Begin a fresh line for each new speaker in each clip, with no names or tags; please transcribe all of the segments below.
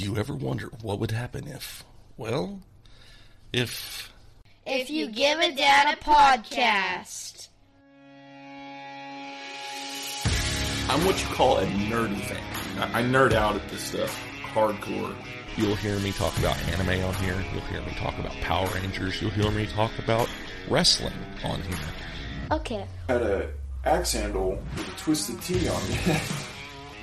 Do you ever wonder what would happen if, well, if.
If you give a dad a podcast.
I'm what you call a nerdy fan. I, I nerd out at this stuff hardcore.
You'll hear me talk about anime on here. You'll hear me talk about Power Rangers. You'll hear me talk about wrestling on here.
Okay.
I had a axe handle with a twisted T on it.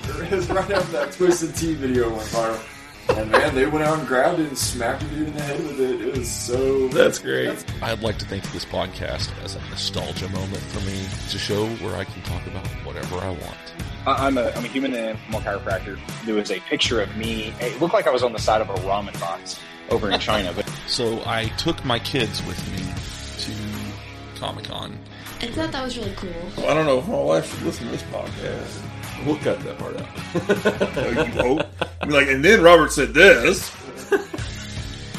it was right after that twisted T video went viral. And man, they went out and grabbed it and smacked a dude in the head with it. It was so.
That's great. I'd like to think of this podcast as a nostalgia moment for me. It's a show where I can talk about whatever I want.
I- I'm a, I'm a human and animal chiropractor. There was a picture of me. It looked like I was on the side of a ramen box over in China, but
So I took my kids with me to Comic Con.
I thought that was really cool.
I don't know if my wife should listen to this podcast.
We'll cut that part out.
you hope. I mean, like, and then Robert said this.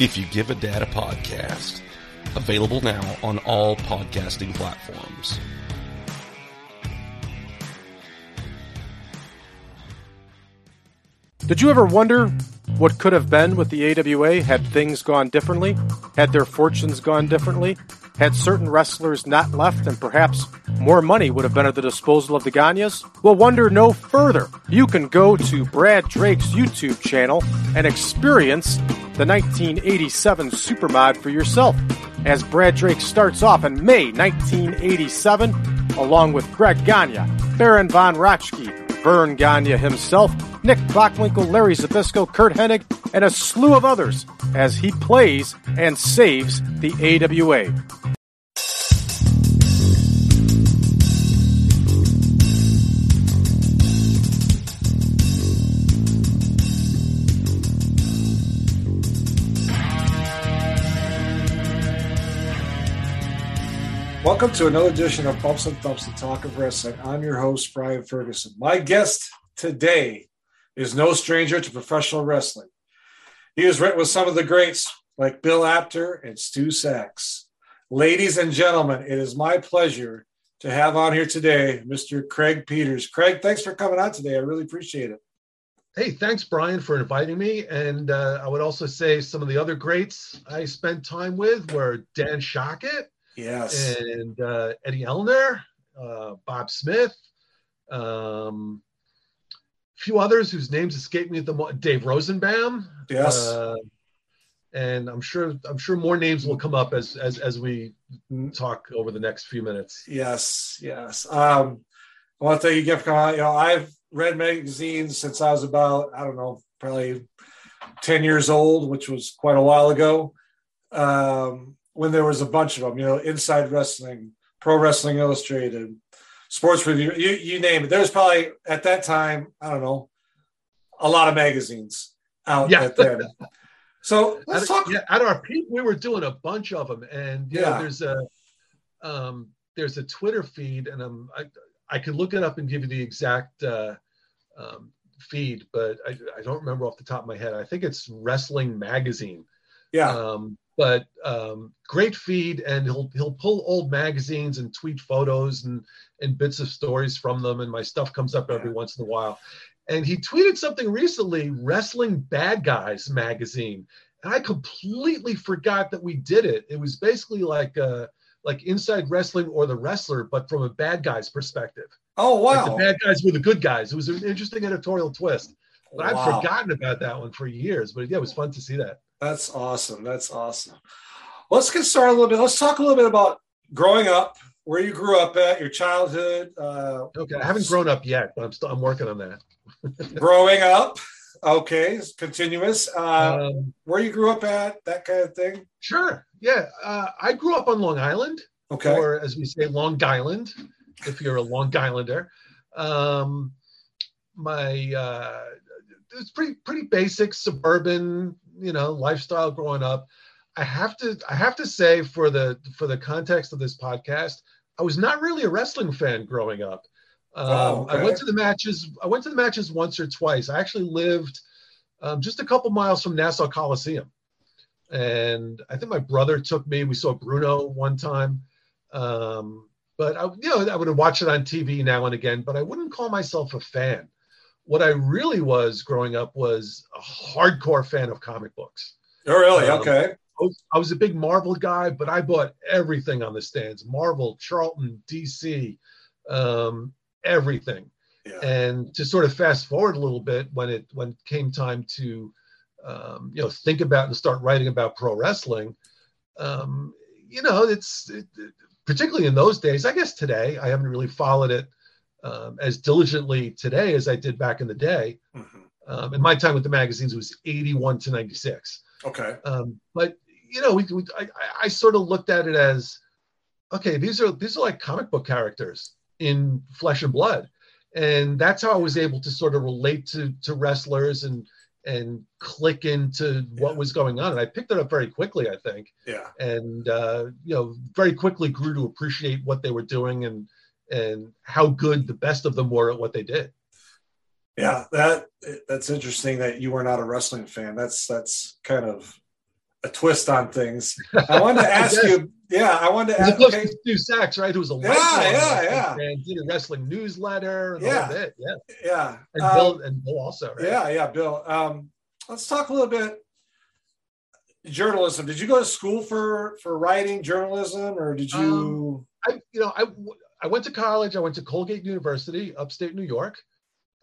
If you give a dad a podcast, available now on all podcasting platforms.
Did you ever wonder what could have been with the AWA had things gone differently? Had their fortunes gone differently? Had certain wrestlers not left and perhaps more money would have been at the disposal of the Gagnes? Well, wonder no further. You can go to Brad Drake's YouTube channel and experience the 1987 Supermod for yourself. As Brad Drake starts off in May 1987, along with Greg Gagne, Baron Von Raschke, Verne Gagne himself, Nick Bockwinkel, Larry Zbyszko, Curt Hennig, and a slew of others as he plays and saves the AWA.
Welcome to another edition of Bumps and Thumps, the Talk of Wrestling. I'm your host, Brian Ferguson. My guest today is no stranger to professional wrestling. He has written with some of the greats like Bill Apter and Stu Saks. Ladies and gentlemen, it is my pleasure to have on here today Mr. Craig Peters. Craig, thanks for coming on today. I really appreciate it.
Hey, thanks, Brian, for inviting me. And uh, I would also say some of the other greats I spent time with were Dan Shocket
Yes.
and uh, Eddie Ellner, uh, Bob Smith, um, few others whose names escape me at the moment. Dave Rosenbaum.
Yes.
Uh, and I'm sure I'm sure more names will come up as as as we talk over the next few minutes.
Yes, yes. Um, I want to thank you again for coming out. You know, I've read magazines since I was about, I don't know, probably 10 years old, which was quite a while ago. Um, when there was a bunch of them, you know, Inside Wrestling, Pro Wrestling Illustrated, Sports Review, you, you name it. There was probably at that time, I don't know, a lot of magazines out
Yeah.
at then. So let's
at,
talk.
yeah, at our peak, we were doing a bunch of them, and yeah,
Yeah.
there's a um, there's a Twitter feed, and um, I I could look it up and give you the exact uh, um, feed, but I, I don't remember off the top of my head. I think it's Wrestling Magazine.
Yeah.
Um, but um, great feed, and he'll he'll pull old magazines and tweet photos and and bits of stories from them, and my stuff comes up every once in a while. And he tweeted something recently, Wrestling Bad Guys magazine, and I completely forgot that we did it. It was basically like uh like Inside Wrestling or the Wrestler, but from a bad guy's perspective.
Oh,
Like
wow.
the bad guys were the good guys. It was an interesting editorial twist. But I've forgotten about that one for years. But yeah, it was fun to see that.
That's awesome. That's awesome. Let's get started a little bit. Let's talk a little bit about growing up, where you grew up at, your childhood. Uh,
Okay, I haven't grown up yet, but I'm still I'm working on that.
growing up. Okay, it's continuous. Uh,
Um,
where you grew up at, that kind of thing.
Sure. Yeah. Uh, I grew up on Long Island,
Okay.
or as we say, Long Island, if you're a Long Islander. Um, my uh, it's pretty pretty basic suburban, you know, lifestyle growing up. I have to I have to say for the for the context of this podcast, I was not really a wrestling fan growing up. Um,
Oh,
I went to the matches. I went to the matches once or twice. I actually lived um, just a couple miles from Nassau Coliseum and I think my brother took me. We saw Bruno one time, um, but I, you know, I would watch it on TV now and again. But I wouldn't call myself a fan. What I really was growing up was a hardcore fan of comic books.
Oh, really?
Um,
okay.
I was, I was a big Marvel guy, but I bought everything on the stands: Marvel, Charlton, DC, um, everything.
Yeah.
And to sort of fast forward a little bit, when it when it came time to um, you know think about and start writing about pro wrestling, um, you know, it's it, it- particularly in those days. I guess today I haven't really followed it um, as diligently today as I did back in the day.
Mhm.
Um, and my time with the magazines was 81 to 96.
Okay.
Um, but you know, we, we I, I- sort of looked at it as, okay, these are these are like comic book characters in flesh and blood, and that's how I was able to sort of relate to to wrestlers and and click into what was going on. And I picked it up very quickly, I think,
Yeah.
and uh, you know, very quickly grew to appreciate what they were doing and and how good the best of them were at what they did.
Yeah, that that's interesting that you were not a wrestling fan. That's that's kind of a twist on things. I wanted to ask you. Yeah, I wanted to
As
ask.
opposed
Okay,
to Stu Saks, right? Who was a
Yeah, yeah, yeah.
fan, did a wrestling newsletter and
Yeah.
Yeah.
yeah,
And
um,
Bill and Bill also, right?
yeah, yeah, Bill. Um, let's talk a little bit journalism. Did you go to school for for writing journalism, or did you?
I, you know, I, I went to college. I went to Colgate University, upstate New York.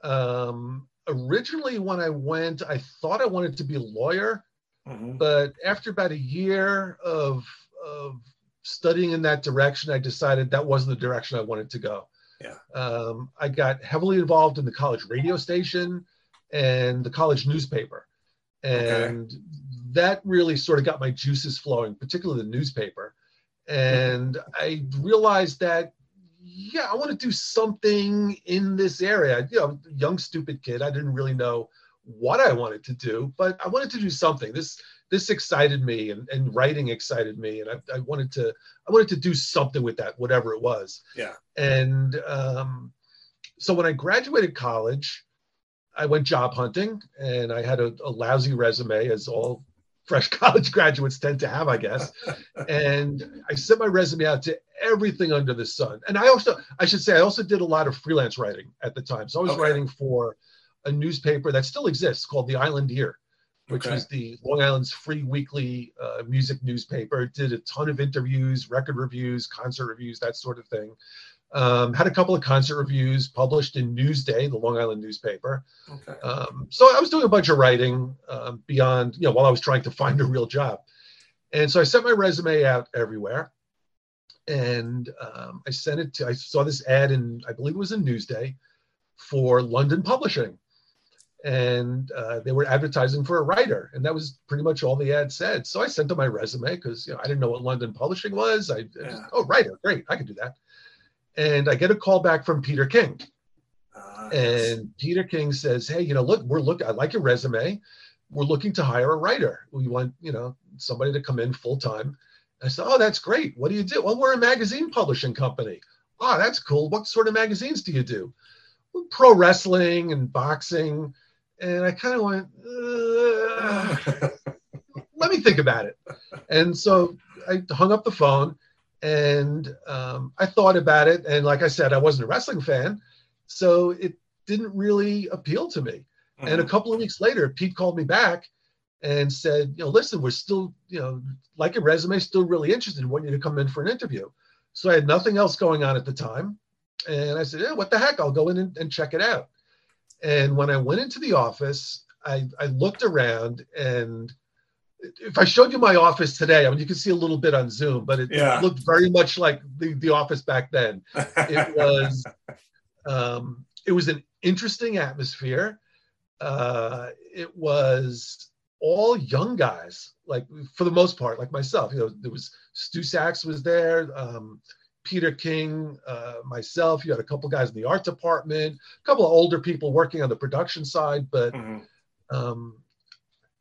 Um, originally, when I went, I thought I wanted to be a lawyer,
Mhm.
but after about a year of of studying in that direction, I decided that wasn't the direction I wanted to go.
Yeah.
Um, I got heavily involved in the college radio station and the college newspaper,
Okay.
and that really sort of got my juices flowing, particularly the newspaper. And I realized that, yeah, I want to do something in this area. You know, young stupid kid, I didn't really know what I wanted to do, but I wanted to do something. This this excited me, and, and writing excited me, and I, I wanted to I wanted to do something with that, whatever it was.
Yeah.
And um, so when I graduated college, I went job hunting, and I had a, a lousy resume, as all fresh college graduates tend to have, I guess. and I sent my resume out to everything under the sun. And I also, I should say, I also did a lot of freelance writing at the time. So I was
Okay.
writing for a newspaper that still exists called the Island Ear, which
Okay.
was the Long Island's free weekly uh, music newspaper. It did a ton of interviews, record reviews, concert reviews, that sort of thing. Um, had a couple of concert reviews published in Newsday, the Long Island newspaper.
Okay.
Um, so I was doing a bunch of writing um, beyond, you know, while I was trying to find a real job. And so I sent my resume out everywhere. And um, I sent it to, I saw this ad in, I believe it was in Newsday for London Publishing. And uh, they were advertising for a writer. And that was pretty much all the ad said. So I sent them my resume because, you know, I didn't know what London Publishing was. I, I just, oh, writer, great, I can do that. And I get a call back from Peter King.
Yes.
And Peter King says, "Hey, you know, look, we're looking. I like your resume. We're looking to hire a writer. We want, you know, somebody to come in full time." I said, "Oh, that's great. What do you do?" Well, we're a magazine publishing company. Oh, that's cool. What sort of magazines do you do? "Well, Pro wrestling and boxing. And I kind of went, "Uh, let me think about it. And so I hung up the phone and um, I thought about it. And like I said, I wasn't a wrestling fan. So it didn't really appeal to me. And a couple of weeks later, Pete called me back and said, you know, listen, we're still, you know, like your resume, still really interested in wanting you to come in for an interview. So I had nothing else going on at the time. And I said, yeah, what the heck? I'll go in and, and check it out. And when I went into the office, I, I looked around and if I showed you my office today, I mean, you can see a little bit on Zoom, but it,
Yeah.
it looked very much like the, the office back then it was um, it was an interesting atmosphere uh, it was all young guys like for the most part like myself you know there was stu saks was there um, peter king uh, myself you had a couple guys in the art department a couple of older people working on the production side but
Mhm.
um,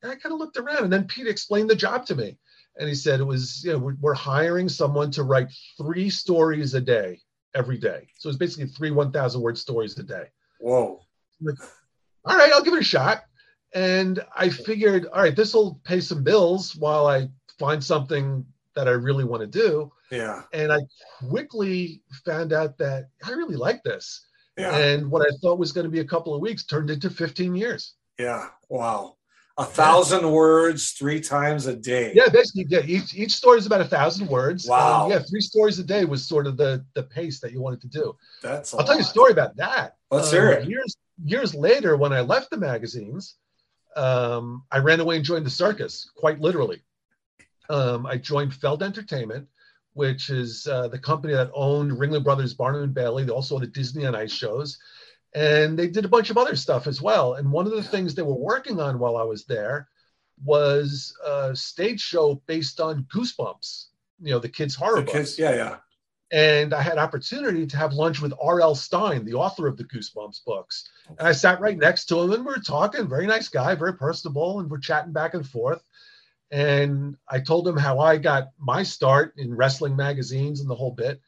I kind of looked around, and then Pete explained the job to me, and he said it was you know we're, we're hiring someone to write three stories a day every day. So it's basically three one thousand word stories a day.
Whoa.
All right, I'll give it a shot. And I figured, all right, this will pay some bills while I find something that I really want to do.
Yeah.
And I quickly found out that I really like this.
Yeah.
And what I thought was going to be a couple of weeks turned into 15 years.
Yeah. Wow. A thousand words three times a day.
Yeah, basically, yeah. Each each story is about a thousand words.
Um, wow.
And, yeah, three stories a day was sort of the the pace that you wanted to do.
That's i
I'll tell you a story about that.
Let's um, hear it.
Years years later, when I left the magazines, um, I ran away and joined the circus, quite literally. Um, I joined Feld Entertainment, which is uh, the company that owned Ringling Brothers, Barnum and Bailey. They also the Disney on Ice shows, and they did a bunch of other stuff as well. And one of the things they were working on while I was there was a stage show based on Goosebumps. You know, the kids' horror
The
books
kids, yeah, yeah.
and I had opportunity to have lunch with R.L. Stine, the author of the Goosebumps books. And I sat right next to him, and we were talking. Very nice guy, very personable, and we're chatting back and forth. And I told him how I got my start in wrestling magazines and the whole bit.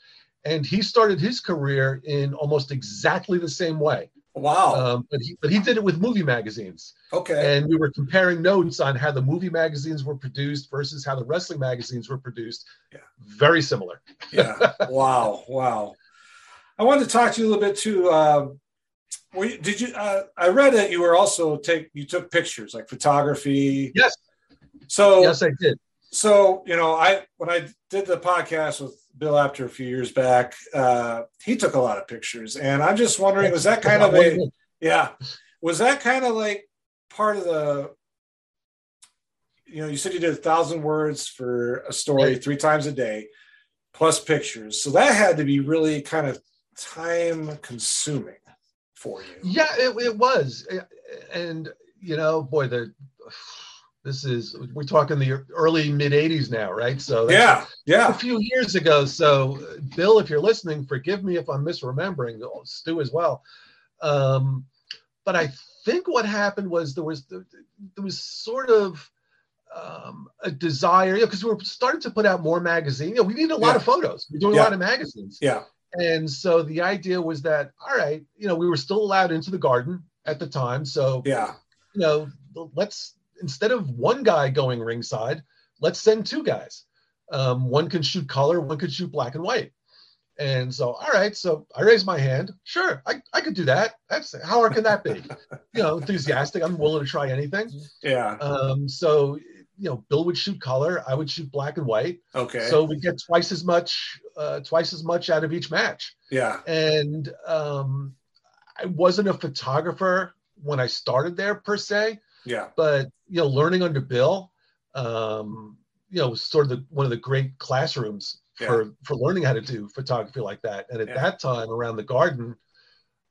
And he started his career in almost exactly the same way.
Wow.
Um, but he but he did it with movie magazines.
okay.
And we were comparing notes on how the movie magazines were produced versus how the wrestling magazines were produced.
Yeah.
Very similar.
yeah. Wow. Wow. I wanted to talk to you a little bit too. Um, you, did you? Uh, I read that you were also take you took pictures like photography.
Yes.
So
Yes, I did.
so you know I when I did the podcast with Bill after a few years back, uh, he took a lot of pictures, and I'm just wondering was that kind of a yeah was that kind of like part of the you know you said you did a thousand words for a story three times a day plus pictures so that had to be really kind of time consuming for you
Yeah, it, it was, and you know, boy, the this is we're talking the early mid '80s now, right? So that's
yeah
a few years ago. So, Bill, if you're listening, forgive me if I'm misremembering. Stu as well. Um, but I think what happened was there was there was sort of um, a desire, because we were starting to put out more magazine You know, we need a lot
Yeah.
of photos. We're doing
Yeah.
a lot of magazines.
yeah
And so the idea was that, all right, you know, we were still allowed into the garden at the time. So,
yeah
you know, let's, instead of one guy going ringside, let's send two guys. Um, one can shoot color, one could shoot black and white. And so, all right, so I raised my hand. Sure, I, I could do that. That's how hard can that be? you know, enthusiastic. I'm willing to try anything.
yeah
Um, so, you know, Bill would shoot color, I would shoot black and white.
okay
So we get twice as much, uh, twice as much out of each match
yeah
and um, I wasn't a photographer when I started there per se,
yeah
but you know, learning under Bill, um, you know, was sort of the, one of the great classrooms for for learning how to do photography like that. And at
Yeah.
that time, around the garden,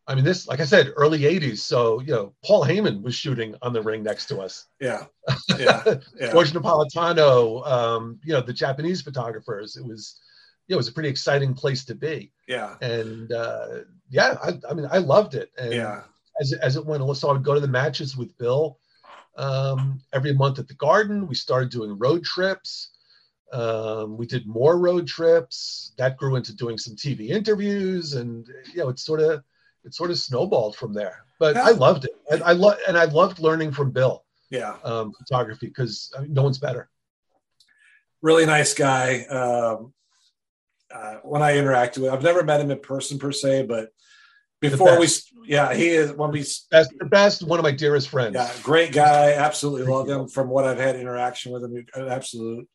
I mean, this, like I said, early '80s. So you know, Paul Heyman was shooting on the ring next to us.
yeah yeah yeah
George Napolitano, um, you know, the Japanese photographers. It was, you know, it was a pretty exciting place to be
yeah
and uh, yeah, I, I mean, I loved it. And
yeah
as as it went along, so I would go to the matches with Bill um, every month at the Garden. We started doing road trips. Um, we did more road trips. That grew into doing some TV interviews, and you know, it's sort of it sort of snowballed from there. But I loved it, and I love and I loved learning from Bill
yeah
um, photography because I mean, no one's better.
really nice guy. Um, uh, when I interacted with, I've never met him in person per se, but before we, yeah, he is when we,
Best, the best, one of my dearest friends.
yeah, great guy. Absolutely love him. From what I've had interaction with him, an absolute,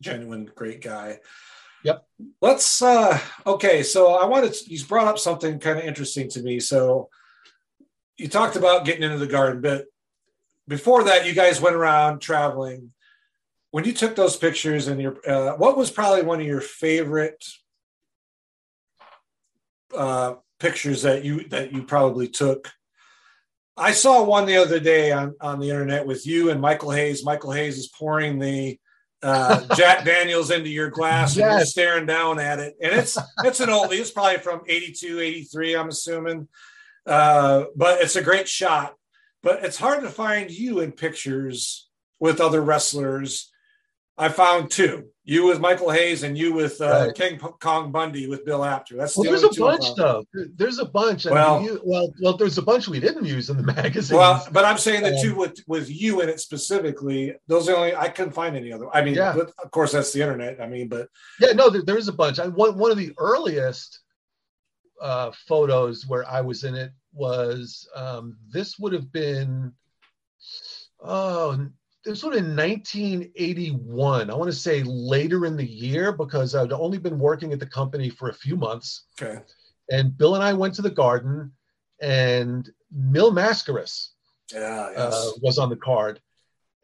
genuine, great guy.
Yep.
Let's. uh Okay, so I wanted. To, he's brought up something kind of interesting to me. So you talked about getting into the garden, but before that, you guys went around traveling when you took those pictures and your uh, what was probably one of your favorite uh, pictures that you that you probably took i saw one the other day on on the internet with you and michael hayes michael hayes is pouring the uh, jack daniels into your glass and you're staring down at it. And it's it's an oldie. It's probably from 82 83 i'm assuming. Uh, but it's a great shot. But it's hard to find you in pictures with other wrestlers. I found two. You with Michael Hayes and you with uh,
Right.
King P- Kong Bundy with Bill Apter. That's
Well,
the
there's a bunch
found.
though. There's a bunch. and
Well-
you, well, well, there's a bunch we didn't use in the magazine.
Well, but I'm saying the
Um,
two with with you in it specifically. Those are only I couldn't find any other. I mean,
Yeah.
but of course that's the internet. I mean, but
yeah, no, there, there is a bunch. I, one one of the earliest uh, photos where I was in it was um, this would have been oh this have been 1981. I want to say later in the year because I'd only been working at the company for a few months.
Okay.
And Bill and I went to the garden, and Mil Mascaras
Yeah. Yes.
uh, was on the card,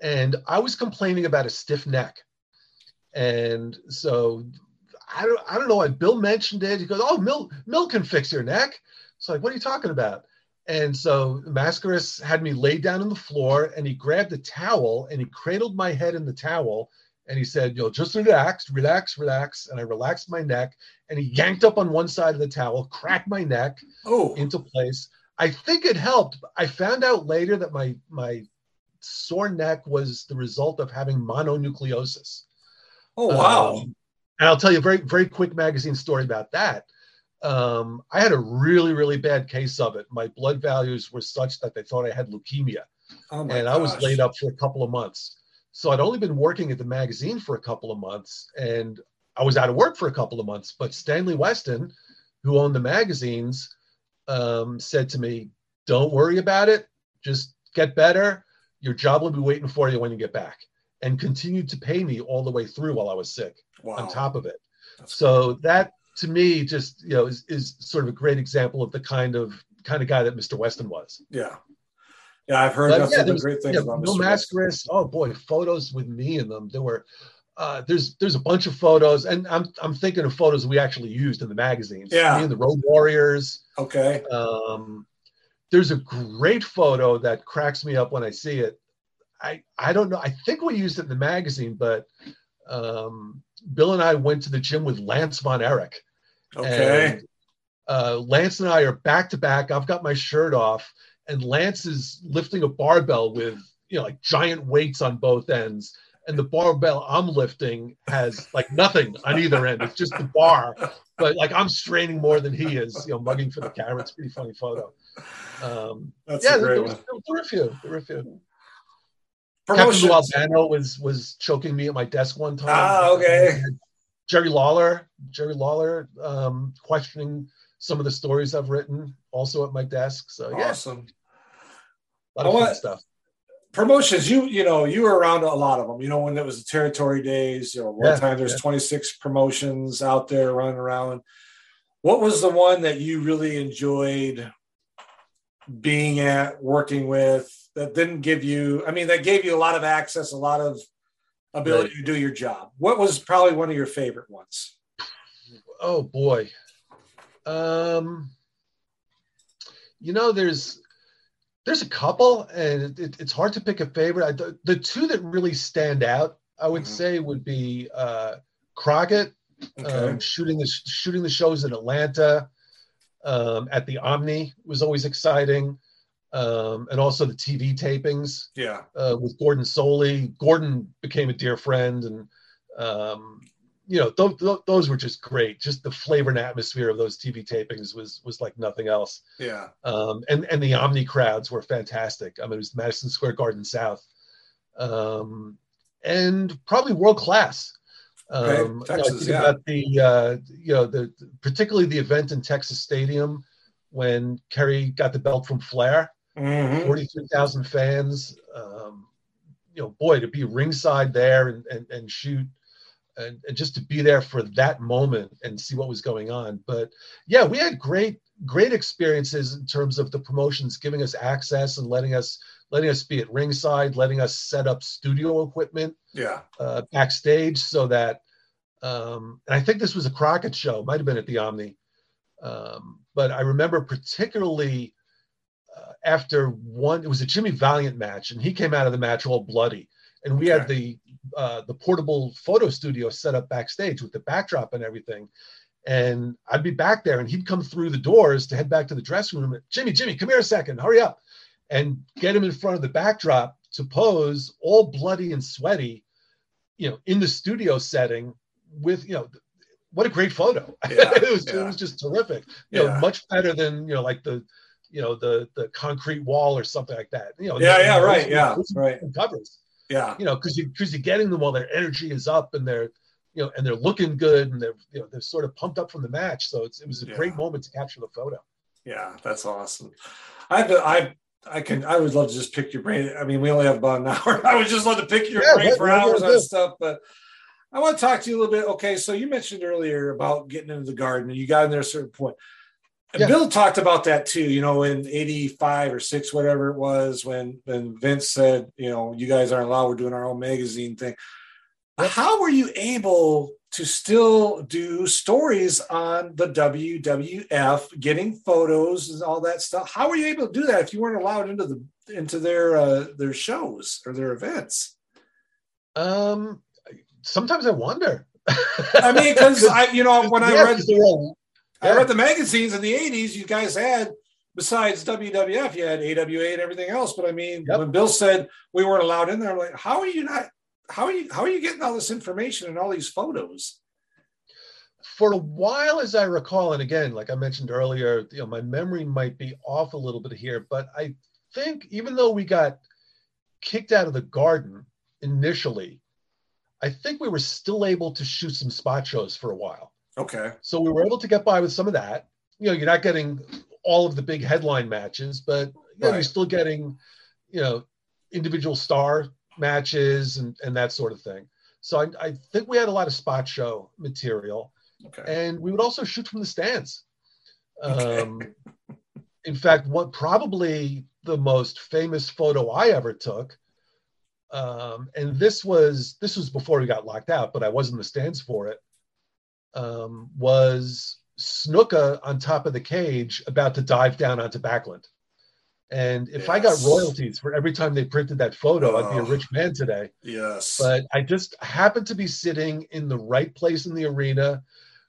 and I was complaining about a stiff neck, and so I don't I don't know why Bill mentioned it. He goes, "Oh, Mill Mill can fix your neck." It's like, what are you talking about? And so Mascaras had me laid down on the floor, and he grabbed a towel and he cradled my head in the towel, and he said, "You know, just relax, relax, relax." And I relaxed my neck, and he yanked up on one side of the towel, cracked my neck
oh.
into place. I think it helped. I found out later that my my sore neck was the result of having mononucleosis.
Oh wow.
Um, and I'll tell you a very very quick magazine story about that. Um, I had a really really bad case of it. My blood values were such that they thought I had leukemia,
oh my
and I was
gosh.
laid up for a couple of months. So I'd only been working at the magazine for a couple of months, and I was out of work for a couple of months. But Stanley Weston, who owned the magazines, um, said to me, "Don't worry about it. Just get better. Your job will be waiting for you when you get back." And continued to pay me all the way through while I was sick.
Wow.
On top of it,
That's
so that to me just you know is, is sort of a great example of the kind of kind of guy that Mr. Weston was.
Yeah. Yeah, I've heard
But yeah,
but
there was-
great things
yeah,
about Mr. Weston.
Mascaras. Oh boy, photos with me in them. There were uh, there's there's a bunch of photos, and I'm I'm thinking of photos we actually used in the magazines.
Yeah.
me and the Road Warriors.
Okay.
Um, there's a great photo that cracks me up when I see it. I I don't know. I think we used it in the magazine, but um, Bill and I went to the gym with Lance Von Erich.
Okay.
And, uh, Lance and I are back to back. I've got my shirt off, and Lance is lifting a barbell with you know like giant weights on both ends. And the barbell I'm lifting has like nothing on either end. It's just the bar, but like I'm straining more than he is. You know, mugging for the camera. It's a pretty funny photo. Um,
That's
yeah,
a
there,
great
there
one.
there were a few. There were a few. Captain
Promotions.
Lou Albano was was choking me at my desk one time.
Ah, okay.
Jerry Lawler, Jerry Lawler, um, questioning some of the stories I've written, also at my desk. So yeah,
Awesome.
a lot of
want-
stuff.
Promotions, you you know, you were around a lot of them. You know, when it was the territory days, you know, one
Yeah,
time there's
yeah.
26 promotions out there running around. What was the one that you really enjoyed being at, working with, that didn't give you, I mean, that gave you a lot of access, a lot of ability
Right.
to do your job? What was probably one of your favorite ones?
Oh boy. Um, you know, there's there's a couple, and it, it's hard to pick a favorite. I, the, the two that really stand out, I would
Mhm.
say, would be uh, Crockett
Okay.
um, shooting the shooting the shows in Atlanta um, at the Omni was always exciting, um, and also the TV tapings
yeah.
uh, with Gordon Solie. Gordon became a dear friend, and um, you know th- th- those were just great. Just the flavor and atmosphere of those TV tapings was was like nothing else.
Yeah.
Um, and and the Omni crowds were fantastic. I mean, it was Madison Square Garden South, um, and probably world class. Um, you know, I
Texas,
think
yeah.
about the uh, you know the particularly the event in Texas Stadium when Kerry got the belt from Flair.
Mhm.
43,000 fans. Um, you know, boy, to be ringside there and, and, and shoot and, and just to be there for that moment and see what was going on. But yeah, we had great, great experiences in terms of the promotions giving us access and letting us letting us be at ringside, letting us set up studio equipment
Yeah.
uh, backstage so that um, and I think this was a Crockett show, might have been at the Omni. Um, but I remember particularly uh, after one, it was a Jimmy Valiant match, and he came out of the match all bloody. And we had the uh, the portable photo studio set up backstage with the backdrop and everything. And I'd be back there, and he'd come through the doors to head back to the dressing room. Jimmy, Jimmy, come here a second, hurry up, and get him in front of the backdrop to pose, all bloody and sweaty, you know, in the studio setting with you know what a great photo
Yeah,
it was
yeah.
it was just terrific you
Yeah.
know much better than you know like the you know the the concrete wall or something like that you know
Yeah, yeah, right, yeah, right.
covers
Yeah.
you know because you because you're getting them while their energy is up and they're you know, and they're looking good and they're you know they're sort of pumped up from the match. So it's, it was a
Yeah.
great moment to capture the photo.
Yeah, that's awesome. I I I can I would love to just pick your brain. I mean, we only have about an hour. I would just love to pick your
Yeah,
brain for hours on stuff, but I want to talk to you a little bit. Okay, so you mentioned earlier about getting into the garden, and you got in there at a certain point.
Yeah.
Bill talked about that too. You know, in '85 or six, whatever it was, when when Vince said, you know, you guys aren't allowed. We're doing our own magazine thing. How were you able to still do stories on the WWF, getting photos and all that stuff? How were you able to do that if you weren't allowed into the into their uh, their shows or their events?
Um, sometimes I wonder.
I mean, because I, you know, when I read
they're all-
I read the magazines in the '80s, you guys had besides WWF, you had AWA and everything else. But I mean,
Yep.
when Bill said we weren't allowed in there, I'm like, how are you not? How are you? How are you getting all this information and all these photos?
for a while, as I recall, and again, like I mentioned earlier, you know, my memory might be off a little bit here, but I think even though we got kicked out of the garden initially, I think we were still able to shoot some spot shows for a while.
Okay.
So we were able to get by with some of that. You know, you're not getting all of the big headline matches, but you know, you're still getting, you know, individual star matches and, and that sort of thing. So I, I think we had a lot of spot show material
Okay.
and we would also shoot from the stands.
Okay.
Um, in fact, what probably the most famous photo I ever took, um, and this was this was before we got locked out, but I was in the stands for it. Um, was Snuka on top of the cage about to dive down onto Backlund. And if I got royalties for every time they printed that photo, I'd be a
Oh.
rich man today
Yes.
but I just happened to be sitting in the right place in the arena,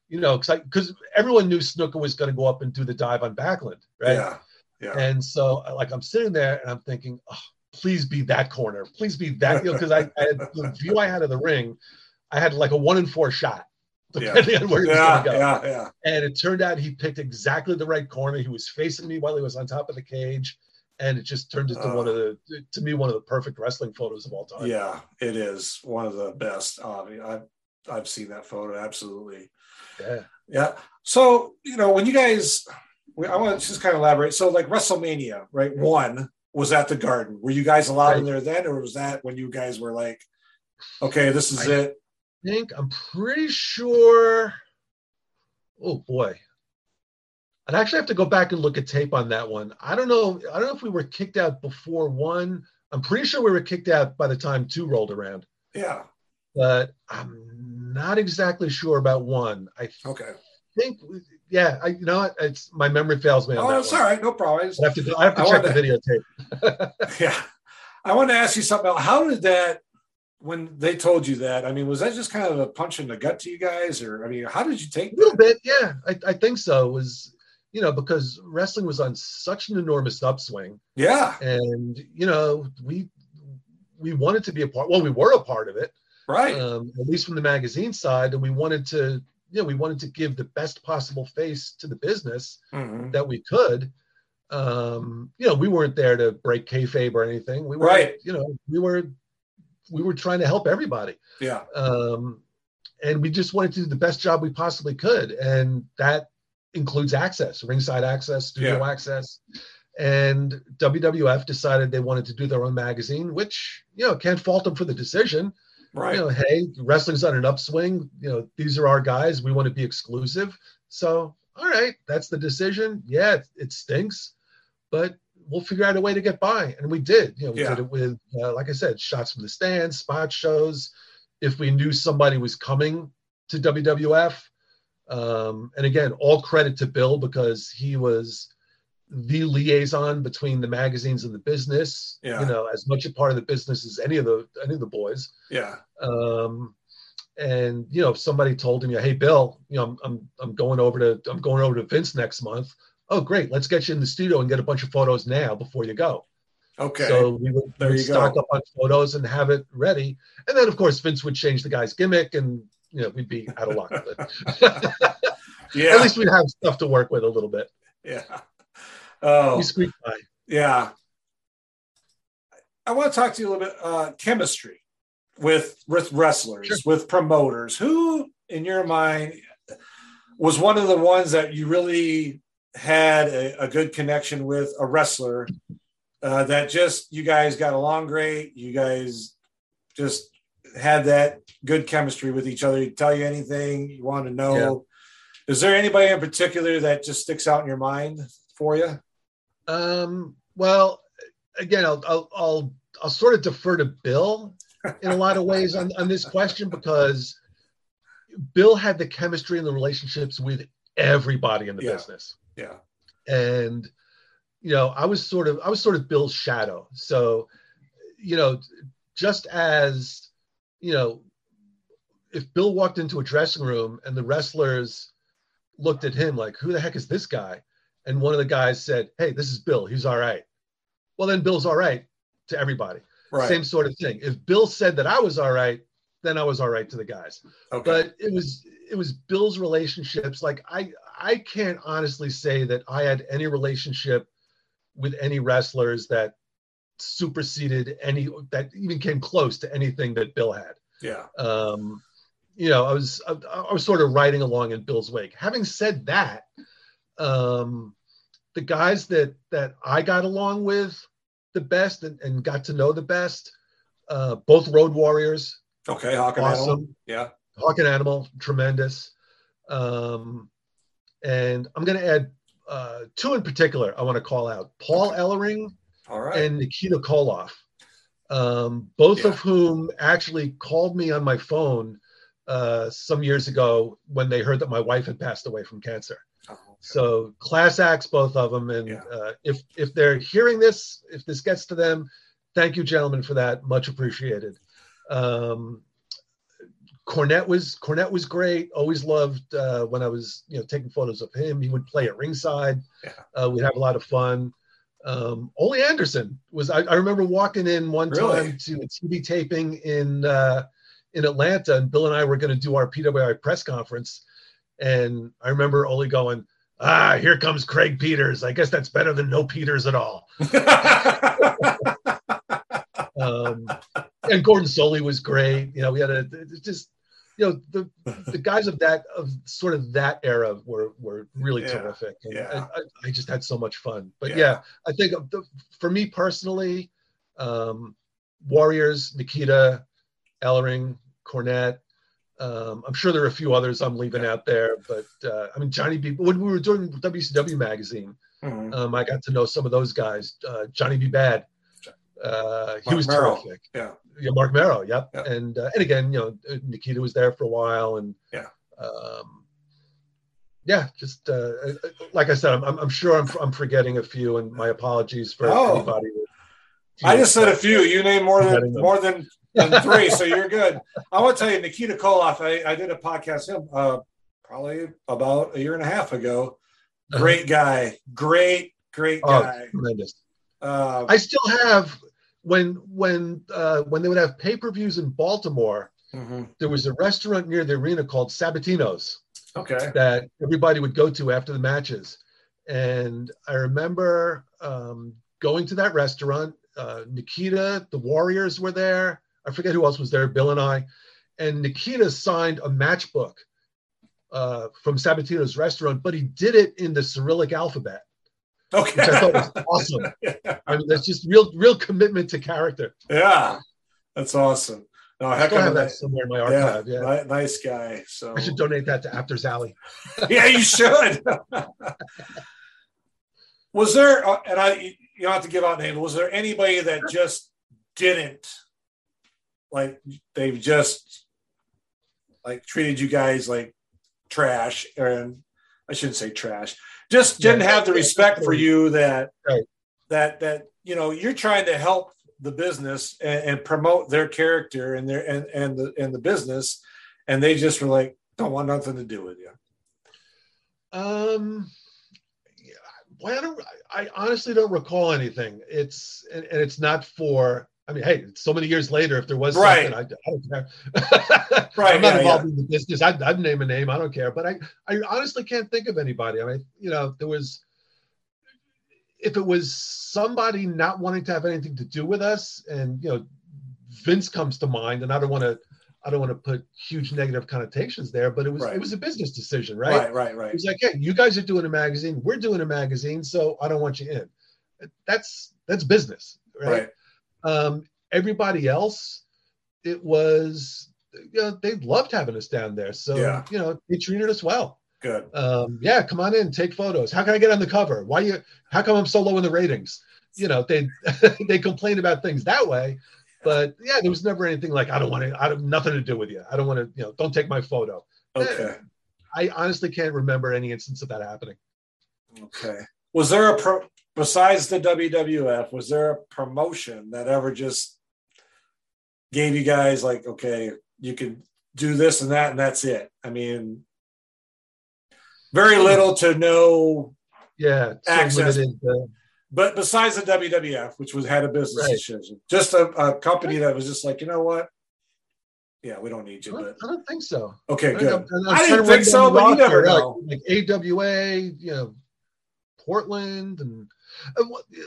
you know, because because everyone knew Snuka was going to go up and do the dive on Backlund, right?
Yeah. Yeah.
And so, like, I'm sitting there and I'm thinking, oh, please be that corner, please be that, you know, because I, I had the view I had of the ring, I had like a one in four shot,
Yeah.
depending on where he was
Yeah.
going to go.
Yeah. Yeah.
And it turned out he picked exactly the right corner. He was facing me while he was on top of the cage. And it just turned into
Oh.
one of the, to me, one of the perfect wrestling photos of all time.
Yeah, it is one of the best. Uh, I've I've seen that photo. Absolutely.
Yeah.
Yeah. So you know when you guys, I want to just kind of elaborate. So like WrestleMania, right? One was at the Garden. Were you guys allowed in there then, or was that when you guys were like, okay, this is
I-
it?
Think I'm pretty sure. Oh boy, I'd actually have to go back and look at tape on that one. I don't know. I don't know if we were kicked out before one. I'm pretty sure we were kicked out by the time two rolled around,
Yeah.
but I'm not exactly sure about one. I
Okay.
think, yeah, I you know what? It's my memory fails me on
Oh,
one.
all right. No problem. I
have to. I have to
I
check the videotape.
yeah. I want to ask you something how did that when they told you that? I mean, was that just kind of a punch in the gut to you guys, or I mean, how did you take
A little
that?
bit, yeah. I, I think so. It was you know because wrestling was on such an enormous upswing.
Yeah.
and you know we we wanted to be a part well we were a part of it
Right.
um, at least from the magazine side and we wanted to you know we wanted to give the best possible face to the business
Mhm.
that we could um you know we weren't there to break kayfabe or anything we were
Right.
you know we were we were trying to help everybody.
Yeah.
um and we just wanted to do the best job we possibly could. And that includes access ringside access studio
Yeah.
access. And wwf decided they wanted to do their own magazine which you know can't fault them for the decision.
Right.
you know hey wrestling's on an upswing. You know these are our guys. We want to be exclusive. So all right that's the decision. Yeah it, it stinks. But we'll figure out a way to get by and we did you know we
Yeah.
did it with uh, like i said shots from the stands spot shows if we knew somebody was coming to wwf um, and again all credit to bill because he was the liaison between the magazines and the business
Yeah.
you know as much a part of the business as any of the any of the boys
yeah.
um, and you know if somebody told him hey bill you know I'm, I'm i'm going over to i'm going over to vince next month oh great let's get you in the studio and get a bunch of photos now before you go
Okay.
so we would,
There
we would
you go.
stock up on photos and have it ready and then of course vince would change the guy's gimmick and you know we'd be out of luck but
yeah.
at least we'd have stuff to work with a little bit
yeah. Oh,
we squeaked by
yeah. I want to talk to you a little bit uh, chemistry. with with wrestlers,
Sure.
with promoters, who in your mind was one of the ones that you really had a, a good connection with a wrestler uh, that just you guys got along great. You guys just had that good chemistry with each other. He'd tell you anything you want to know. Is there anybody in particular that just sticks out in your mind for you?
Um, well, again, I'll, I'll, I'll, I'll sort of defer to Bill in a lot of ways on, on this question because Bill had the chemistry and the relationships with everybody in the
Yeah.
business.
Yeah.
And, you know, I was sort of, I was sort of Bill's shadow. So, you know, just as, you know, if Bill walked into a dressing room and the wrestlers looked at him like, who the heck is this guy? And one of the guys said, Hey, this is Bill. He's all right. Well, then Bill's all right to everybody.
Right.
Same sort of thing. If Bill said that I was all right, then I was all right to the guys.
okay.
But it was it was Bill's relationships. Like I I can't honestly say that I had any relationship with any wrestlers that superseded any that even came close to anything that Bill had
yeah.
um, you know, I was I, I was sort of riding along in Bill's wake. Having said that, um, the guys that that I got along with the best and, and got to know the best, uh, both Road Warriors,
Okay. Hawk and Animal.
awesome.
Yeah.
Hawk and Animal, tremendous. Um, and I'm going to add uh, two in particular. I want to call out Paul Ellering
All right.
and Nikita Koloff, um, both
Yeah.
of whom actually called me on my phone uh, some years ago when they heard that my wife had passed away from cancer.
Oh, okay.
So class acts, both of them. And
Yeah.
uh, if if they're hearing this, if this gets to them, thank you, gentlemen, for that. Much appreciated. Um, Cornette was Cornette was great. Always loved uh, when I was you know taking photos of him. He would play at ringside.
Yeah.
Uh, we'd have a lot of fun. Um, Ole Anderson was. I, I remember walking in one
Really?
time to a TV taping in uh, in Atlanta, and Bill and I were going to do our PWI press conference, and I remember Ole going, "Ah, here comes Craig Peters. I guess that's better than no Peters at all." um, and Gordon Solie was great. You know, we had a just you know the the guys of that of sort of that era were were really
Yeah,
terrific. And
yeah.
I, I- just had so much fun. But
Yeah.
yeah, I think the, for me personally, um, Warriors, Nikita, Ellering, Cornette. Um, I'm sure there are a few others I'm leaving out there, but uh, I mean Johnny B. When we were doing WCW magazine,
Mhm.
um, I got to know some of those guys. Uh, Johnny B. Bad, uh, he
Mark
was
Mero.
terrific.
Yeah.
Yeah, Marc Mero. Yep.
Yeah.
And uh, and again, you know, Nikita was there for a while, and
Yeah.
um, yeah, just uh, uh, like I said, I'm, I'm sure I'm I'm forgetting a few, and my apologies for
Oh.
anybody.
I just said a few. You named more than more than, than three, so you're good. I want to tell you, Nikita Koloff. I, I did a podcast him uh, probably about a year and a half ago. Great guy, great, great
Uh-huh. Oh,
guy.
tremendous.
Uh,
I still have when when uh, when they would have pay per views in Baltimore.
mhm.
There was a restaurant near the arena called Sabatino's.
Okay.
that everybody would go to after the matches. And I remember um, going to that restaurant. Uh, Nikita, the Warriors were there. I forget who else was there, Bill and I. And Nikita signed a matchbook uh, from Sabatino's restaurant, but he did it in the Cyrillic alphabet,
Okay.
which I thought was awesome. I mean, that's just real, real commitment to character.
yeah, that's awesome. No,
I
heck of
have that somewhere in my
yeah,
archive. Yeah,
ni- nice guy. So
I should donate that to Apter's Alley.
yeah, you should. was there, uh, and I, you don't have to give out names. Was there anybody that just didn't like? They've just like treated you guys like trash, and I shouldn't say trash. Just didn't have the respect for you that
Right.
that that you know you're trying to help the business and, and promote their character and their and and the and the business, and they just were like don't want nothing to do with you.
Um, yeah, well, I don't. I honestly don't recall anything. It's and, and it's not for. I mean, hey, so many years later. If there was
Right.
something, I, I don't care.
Right,
I'm not
yeah,
involved in the business. I'd, I'd name a name. I don't care. But I, I honestly can't think of anybody. I mean, you know, there was. If it was somebody not wanting to have anything to do with us, and you know, Vince comes to mind, and I don't want to I don't want to put huge negative connotations there, but it was
Right.
it was a business decision, right?
Right, right, right.
He was like, "Hey, you guys are doing a magazine. We're doing a magazine, so I don't want you in." That's that's business, right?
Right.
Um, everybody else, it was you know they loved having us down there, so
Yeah.
you know they treated us well.
Good.
Um, yeah, come on in, take photos. How can I get on the cover? Why you? How come I'm so low in the ratings? You know, they they complain about things that way, but yeah, there was never anything like I don't want to. I don't have nothing to do with you. I don't want to. You know, don't take my photo.
Okay.
I honestly can't remember any instance of that happening.
Okay. Was there a pro besides the WWF? Was there a promotion that ever just gave you guys like, okay, you can do this and that, and that's it? I mean, very little to no.
Yeah,
Access.
uh,
But besides the WWF, which was had a business
Right.
decision, just a, a company that was just like, you know what? Yeah, we don't need
I
you.
don't,
But
I don't think so.
okay,
I,
good.
I'm
I didn't think so, but you never know.
Like, like AWA, you know, Portland, and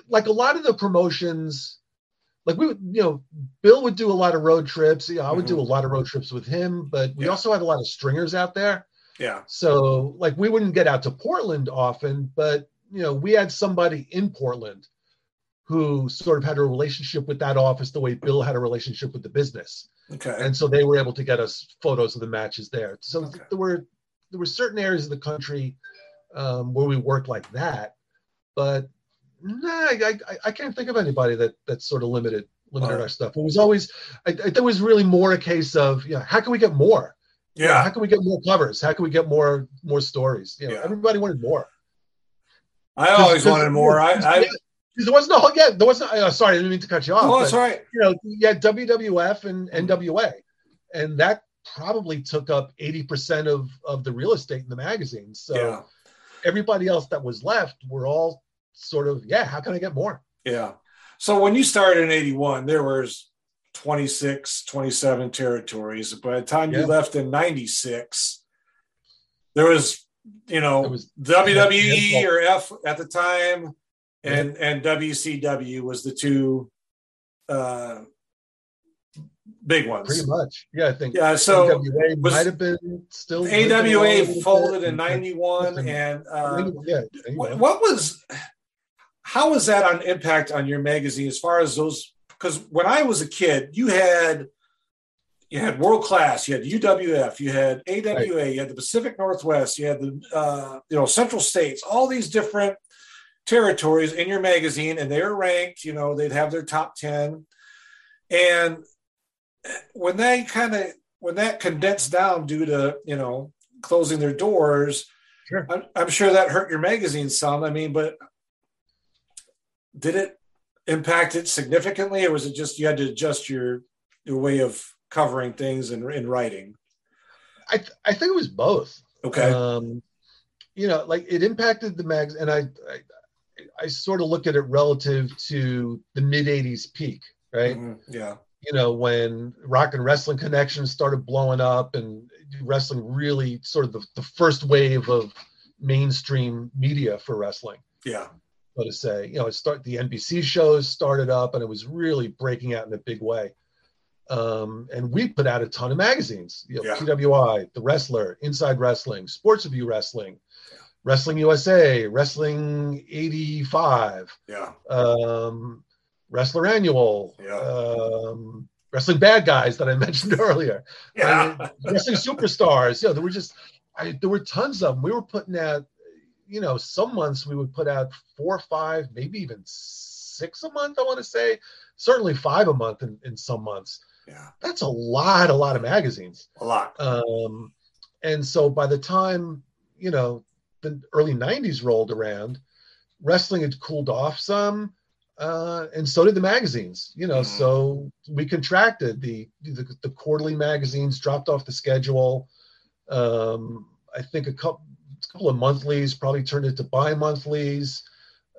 like a lot of the promotions. Like we would, you know, Bill would do a lot of road trips. Yeah, I would do a lot of road trips with him, but we
Mm-hmm. Yeah.
also had a lot of stringers out there.
Yeah,
So like we wouldn't get out to Portland often, but you know, we had somebody in Portland who sort of had a relationship with that office the way Bill had a relationship with the business.
okay,
And so they were able to get us photos of the matches there. So
Okay.
there were there were certain areas of the country um, where we worked like that, but nah, I, I, I can't think of anybody that that sort of limited limited our stuff. It was always I, it was really more a case of yeah, how can we get more? You know,
yeah,
how can we get more covers? How can we get more more stories? You know,
Yeah.
everybody wanted more.
I always wanted more. I, I
yeah, there wasn't a whole, yeah, there wasn't. Uh, sorry, I didn't mean to cut you off.
oh, that's
but,
right.
You know, had WWF and NWA, and that probably took up eighty percent of of the real estate in the magazine. So
Yeah,
everybody else that was left were all sort of yeah. How can I get more?
yeah. So when you started in 81, there was 26, 27 territories. By the time
Yeah.
you left in 96, there was, you know,
was-
WWE
Yeah.
or F at the time, and and WCW was the two uh, big ones.
Pretty much, yeah. I think
Yeah, so
NWA
was-
might have been still living along a
AWA folded in '91, and uh,
yeah, anyway.
what was how was that on impact on your magazine as far as those because when i was a kid you had you had world class you had uwf you had awa you had the pacific northwest you had the uh, you know central states all these different territories in your magazine and they were ranked you know they'd have their top 10 and when they kind of when that condensed down due to you know closing their doors
Sure.
I'm, I'm sure that hurt your magazine some. I mean, but did it impact it significantly, or was it just you had to adjust your your way of covering things and in writing?
I th- I think it was both.
Okay,
Um, you know, like it impacted the mags, and I, I I sort of look at it relative to the mid '80s peak, right?
Mhm. yeah,
You know, when Rock and Wrestling connections started blowing up, and wrestling really sort of the, the first wave of mainstream media for wrestling.
yeah,
so to say. You know, it start the NBC shows started up, and it was really breaking out in a big way. Um, and we put out a ton of magazines. You know,
Yeah.
PWI, The Wrestler, Inside Wrestling, Sports Review Wrestling, Wrestling USA, Wrestling 85,
yeah,
um, Wrestler Annual,
Yeah.
um, Wrestling Bad Guys that I mentioned earlier.
yeah,
I mean, wrestling superstars. You know, there were just I, there were tons of them. We were putting out, you know, some months we would put out four, five, maybe even six a month. I want to say, certainly five a month in, in some months.
yeah,
That's a lot, a lot of magazines.
a lot.
Um, and so by the time you know the early '90s rolled around, wrestling had cooled off some, uh, and so did the magazines. You know,
Mhm.
so we contracted. The, the the quarterly magazines dropped off the schedule. Um, I think a couple couple of monthlies probably turned into bi-monthlies.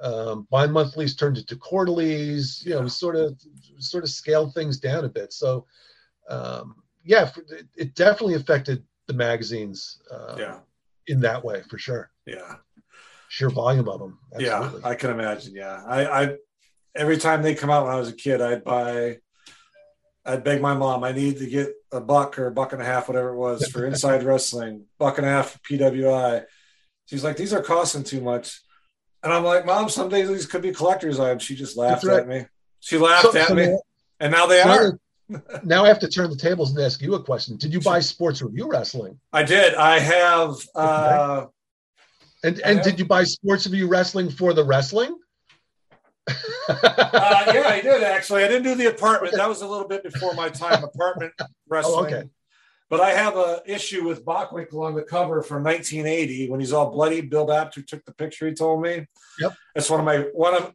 Um, bi-monthlies turned into quarterlies. You know, we sort of sort of scaled things down a bit. So um, yeah, it, it definitely affected the magazines uh,
Yeah,
in that way for sure.
yeah,
Sheer volume of them. Absolutely.
yeah. I can imagine. Yeah, I, I every time they come out when I was a kid, I'd buy I'd beg my mom, I need to get a buck or a buck and a half, whatever it was, for Inside Wrestling, buck and a half for PWI. She's like, these are costing too much. And I'm like, Mom, some days these could be collector's items. She just laughed
right.
at me. She laughed
So-
at
so
me.
now-
And now they
so
are.
now I have to turn the tables and ask you a question. Did you buy Sports Review Wrestling?
I did. I have uh
And and
have-
did you buy Sports Review Wrestling for the wrestling?
uh, yeah, I did actually. I didn't do the apartment. That was a little bit before my time. Apartment wrestling.
Oh, okay.
But I have a issue with Bockwinkel on the cover from 1980 when he's all bloody. Bill Apter took the picture. He told me.
Yep.
That's one of my one of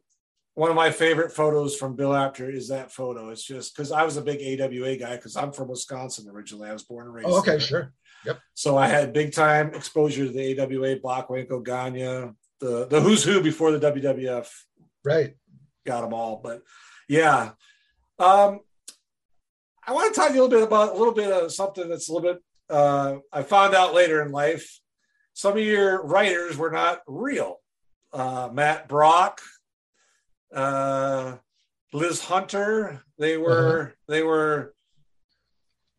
one of my favorite photos from Bill Apter is that photo. It's just because I was a big AWA guy because I'm from Wisconsin originally. I was born and raised.
Oh, okay,
there.
sure. Yep.
So I had big time exposure to the AWA, Bockwinkel, Gagne, the the who's who before the WWF
Right.
got them all. But yeah, um, I want to talk to you a little bit about a little bit of something that's a little bit. Uh, I found out later in life, some of your writers were not real. Uh, Matt Brock, uh, Liz Hunter, they were they were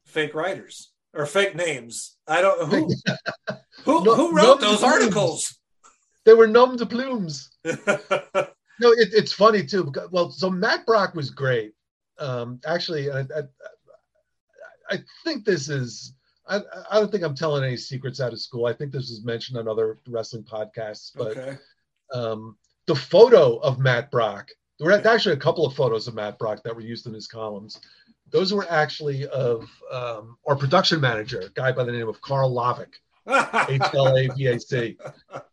fake writers or fake names. I don't who who,
No-
who wrote those articles.
They were nom de plumes. No, it, it's funny too. Because, well, so Matt Brock was great. Um, actually, I, I, I think this is. I, I don't think I'm telling any secrets out of school. I think this is mentioned on other wrestling podcasts. But
okay.
um, the photo of Matt Brock, there were actually a couple of photos of Matt Brock that were used in his columns. Those were actually of um, our production manager, a guy by the name of Carl Hlavac, H L A V A C,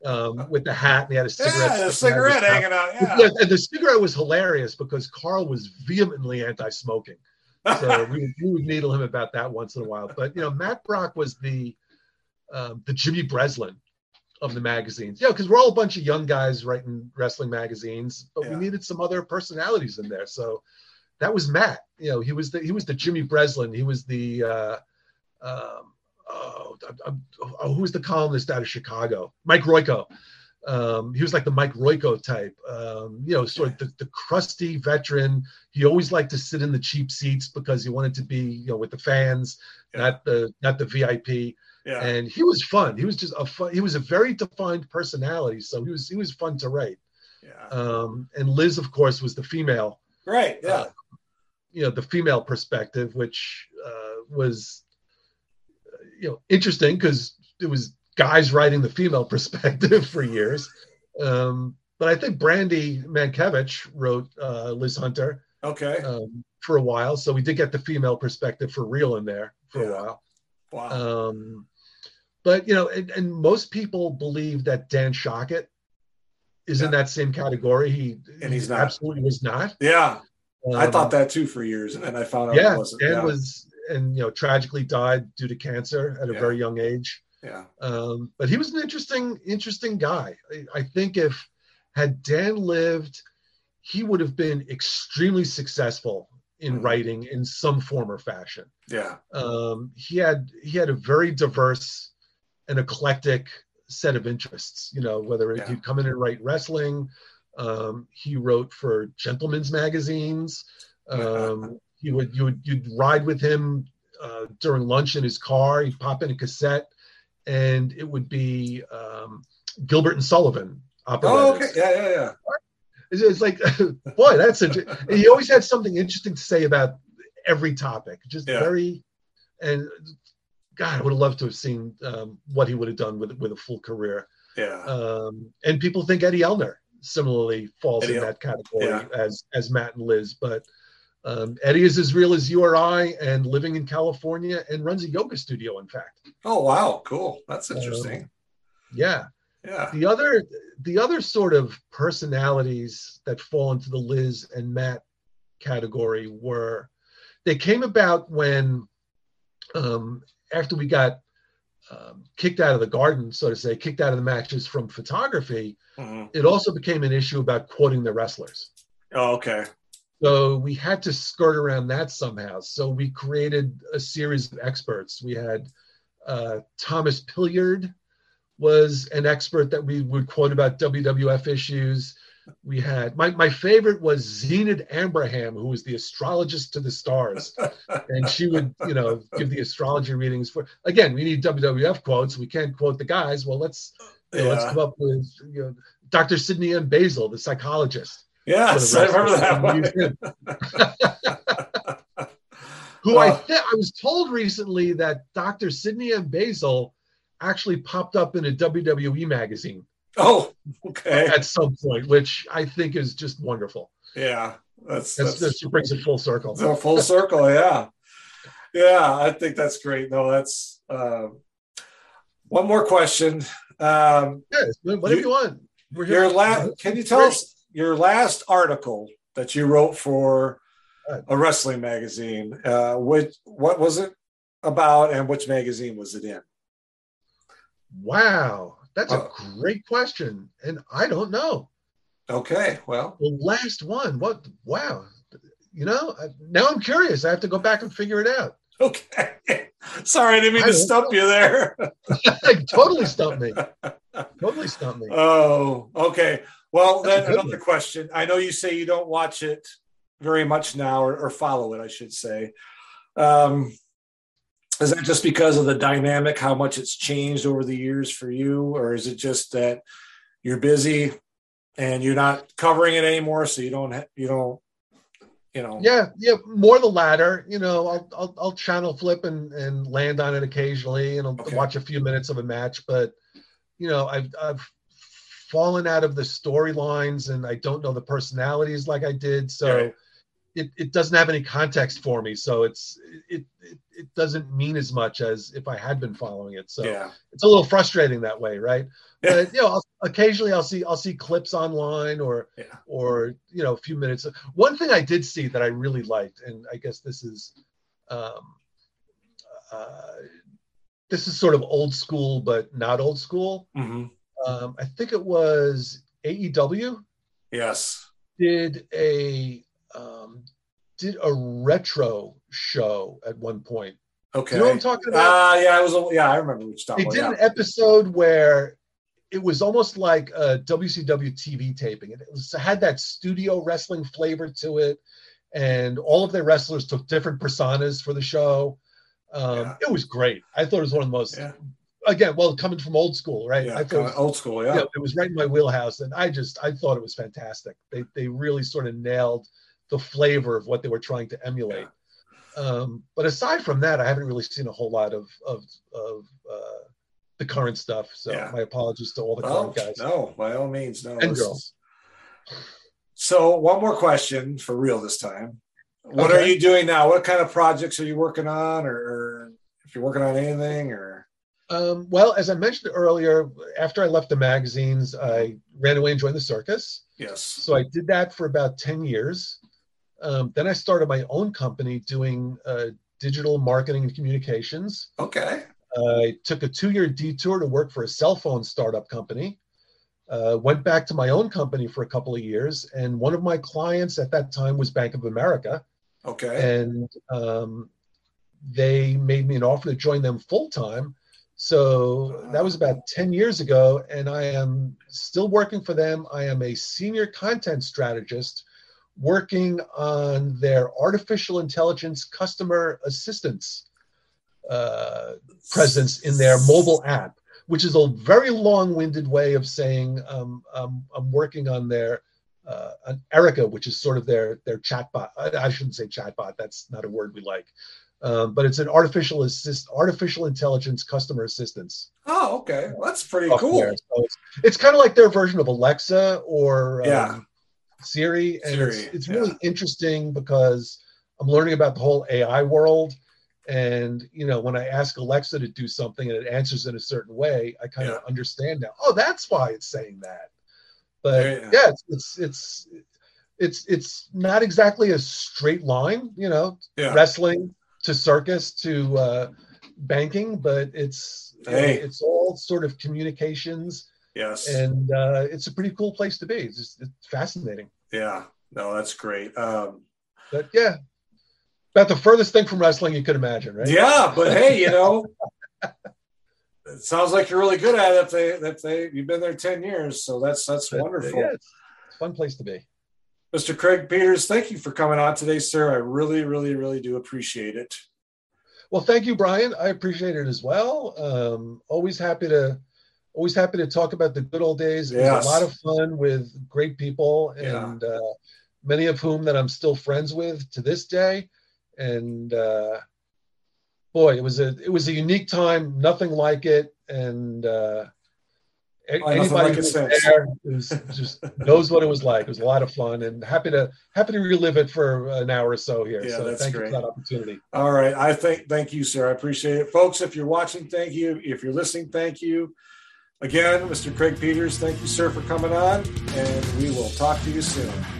um, with the hat, and he had a cigarette.
yeah, the
sticking out of his
cigarette hanging out. Yeah.
And the cigarette was hilarious because Carl was vehemently anti-smoking. So we, would- we would needle him about that once in a while. But you know, Matt Brock was the um, the Jimmy Breslin of the magazines. Yeah, because we're all a bunch of young guys writing wrestling magazines, but
Yeah.
we needed some other personalities in there. So that was Matt. You know, he was the he was the Jimmy Breslin. He was the uh, um, oh, oh, who was the columnist out of Chicago? Mike Royko. Um, he was like the Mike Royko type, um, you know, sort of the, the crusty veteran. He always liked to sit in the cheap seats because he wanted to be, you know, with the fans,
Yeah.
not the not the VIP.
yeah.
And he was fun. He was just a fun. He was a very defined personality, so he was he was fun to write.
yeah.
Um, and Liz, of course, was the female
Right. Yeah.
uh, you know the female perspective which uh, was you know interesting because it was guys writing the female perspective for years um, but i think brandy mankiewicz wrote uh, liz hunter
okay.
um, for a while so we did get the female perspective for real in there for
Yeah.
a while
wow.
um, but you know and, and most people believe that dan shocket is in that same category he
And he's
he
not.
absolutely was not
yeah. I
Um,
thought that too for years, and I found out
yeah,
it wasn't.
Dan
yeah.
was and you know tragically died due to cancer at a
Yeah.
very young age.
yeah.
Um, but he was an interesting, interesting guy. I, I think if had Dan lived, he would have been extremely successful in
Mhm.
writing in some form or fashion.
Yeah.
Um, he had he had a very diverse and eclectic set of interests. You know, whether
Yeah.
he'd come in and write wrestling, um, he wrote for gentlemen's magazines. Um, he would you would you'd ride with him uh, during lunch in his car. He'd pop in a cassette, and it would be um, Gilbert and Sullivan.
Oh, okay. Yeah, yeah, yeah.
It's, it's like, boy, that's a. He always had something interesting to say about every topic. Just
Yeah.
very, and God, I would have loved to have seen um, what he would have done with with a full career.
Yeah.
Um, and people think Eddie Ellner similarly falls
Eddie
in that category
yeah.
as as Matt and Liz, but. Um, Eddie is as real as you or I, and living in California, and runs a yoga studio. In fact,
oh, wow. Cool. That's interesting.
yeah.
yeah.
the other the other sort of personalities that fall into the liz and matt category were they came about when um, after we got um, kicked out of the garden so to say kicked out of the matches from photography
Mhm.
it also became an issue about quoting the wrestlers
Oh, okay.
So we had to skirt around that somehow. So we created a series of experts. We had uh, Thomas Pilliard was an expert that we would quote about WWF issues. We had my, my favorite was Zenith Abraham, who was the astrologist to the stars. and she would, you know, give the astrology readings for again, we need WWF quotes. We can't quote the guys. Well, let's you know, let's come up with you know Dr. Sidney M. Basil, the psychologist.
Yes, I remember that one.
Who I think I was told recently that Dr. Sidney M. Basil actually popped up in a WWE magazine
Oh, okay.
at some point, which I think is just wonderful.
Yeah, that's
That's,
that's,
that brings it full circle.
So full circle, yeah, yeah. I think that's great. No, that's um, one more question. Um,
Yes, whatever
You-
you, want. We're
your last, can you tell us your last article that you wrote for a wrestling magazine? Uh, which what was it about, and which magazine was it in?
Wow, that's
Uh,
a great question, and I don't know.
Okay, well,
The last one, what? Wow, you know, now I'm curious. I have to go back and figure it out.
okay. Sorry, I didn't mean
I
to stump you there.
totally stumped me. Totally stumped me.
Oh, okay. Well,
That's
then another
one.
question. I know you say you don't watch it very much now, or, or follow it, I should say. Um, is that just because of the dynamic, how much it's changed over the years for you, or is it just that you're busy and you're not covering it anymore, so you don't, you don't, you know?
Yeah, yeah, more the latter. You know, I'll I'll, I'll channel flip and, and land on it occasionally, and I'll
Okay.
watch a few minutes of a match. But you know, I've I've fallen out of the storylines, and I don't know the personalities like I did. So
Right.
it, it doesn't have any context for me. So it's it, it it doesn't mean as much as if I had been following it. So
Yeah.
it's a little frustrating that way, right?
Yeah.
But you know, I'll, occasionally I'll see I'll see clips online or
Yeah.
or you know a few minutes. One thing I did see that I really liked, and I guess this is um, uh, this is sort of old school, but not old school.
hmm
Um, I think it was AEW
Yes.
did a um, did a retro show at one point.
Okay.
You know what I'm talking about?
Uh, yeah, I was. Yeah, I remember which
they
talking
did
about.
an episode where it was almost like a WCW TV taping. It was it had that studio wrestling flavor to it, and all of their wrestlers took different personas for the show. Um,
Yeah.
It was great. I thought it was one of the most.
Yeah.
Again, well, coming from old school, right?
Yeah,
I thought
old school.
you
Yeah.
know, it was right in my wheelhouse, and I just I thought it was fantastic. They they really sort of nailed the flavor of what they were trying to emulate. Um, but aside from that, I haven't really seen a whole lot of of of uh, the current stuff. So
Yeah.
my apologies to all the
Well,
current guys
no, by all means, no.
and girls.
So, one more question for real this time. What are you doing now? What kind of projects are you working on, or, or if you're working on anything, or
Um, well, as I mentioned earlier, after I left the magazines, I ran away and joined the circus.
yes?
So I did that for about 10 years. Um, then I started my own company doing uh, digital marketing and communications.
Okay.
I took a two year detour to work for a cell phone startup company. Uh, went back to my own company for a couple of years. And one of my clients at that time was Bank of America.
Okay.
And um, they made me an offer to join them full time. So that was about 10 years ago. And I am still working for them. I am a senior content strategist working on their artificial intelligence customer assistance uh, presence in their mobile app, which is a very long-winded way of saying um, um, I'm working on their uh, Erica, which is sort of their their chatbot. I, I shouldn't say chatbot; that's not a word we like. Um, but it's an artificial assist, artificial intelligence customer assistance.
Oh, okay. Well, that's pretty
software.
cool.
So it's, it's kind of like their version of Alexa or um,
Yeah.
Siri, and it's,
Siri,
it's
yeah.
really interesting because I'm learning about the whole AI world. And you know, when I ask Alexa to do something and it answers in a certain way, I kind of
Yeah.
understand now. Oh, that's why it's saying that. But
Yeah.
yeah, it's, it's it's it's it's not exactly a straight line, you know, wrestling to circus to uh, banking, but it's you know, it's all sort of communications,
Yes.
and uh, it's a pretty cool place to be. It's just it's fascinating.
yeah. No, that's great. Um,
But yeah, about the furthest thing from wrestling you could imagine, right?
Yeah, but hey, you know, it sounds like you're really good at it. If they, if they, you've been there ten years, so that's that's
But, uh,
wonderful.
yeah, it's fun place to be.
Mr. Craig Peters, thank you for coming on today, sir. I really, really, really do appreciate it.
Well, thank you, Brian. I appreciate it as well. Um, always happy to always happy to talk about the good old days. It was a lot of fun with great people,
Yeah.
and uh, many of whom that I'm still friends with to this day. And uh, boy, it was a it was a unique time. Nothing like it, and uh,
Oh,
anybody
like
who
it
there was just knows what it was like. It was a lot of fun, and happy to happy to relive it for an hour or so here.
Yeah,
so
that's
thank
great.
you for that opportunity.
All right. I think, thank you, sir. I appreciate it. Folks, if you're watching, thank you. If you're listening, thank you. Again, Mr. Craig Peters, thank you, sir, for coming on, and we will talk to you soon.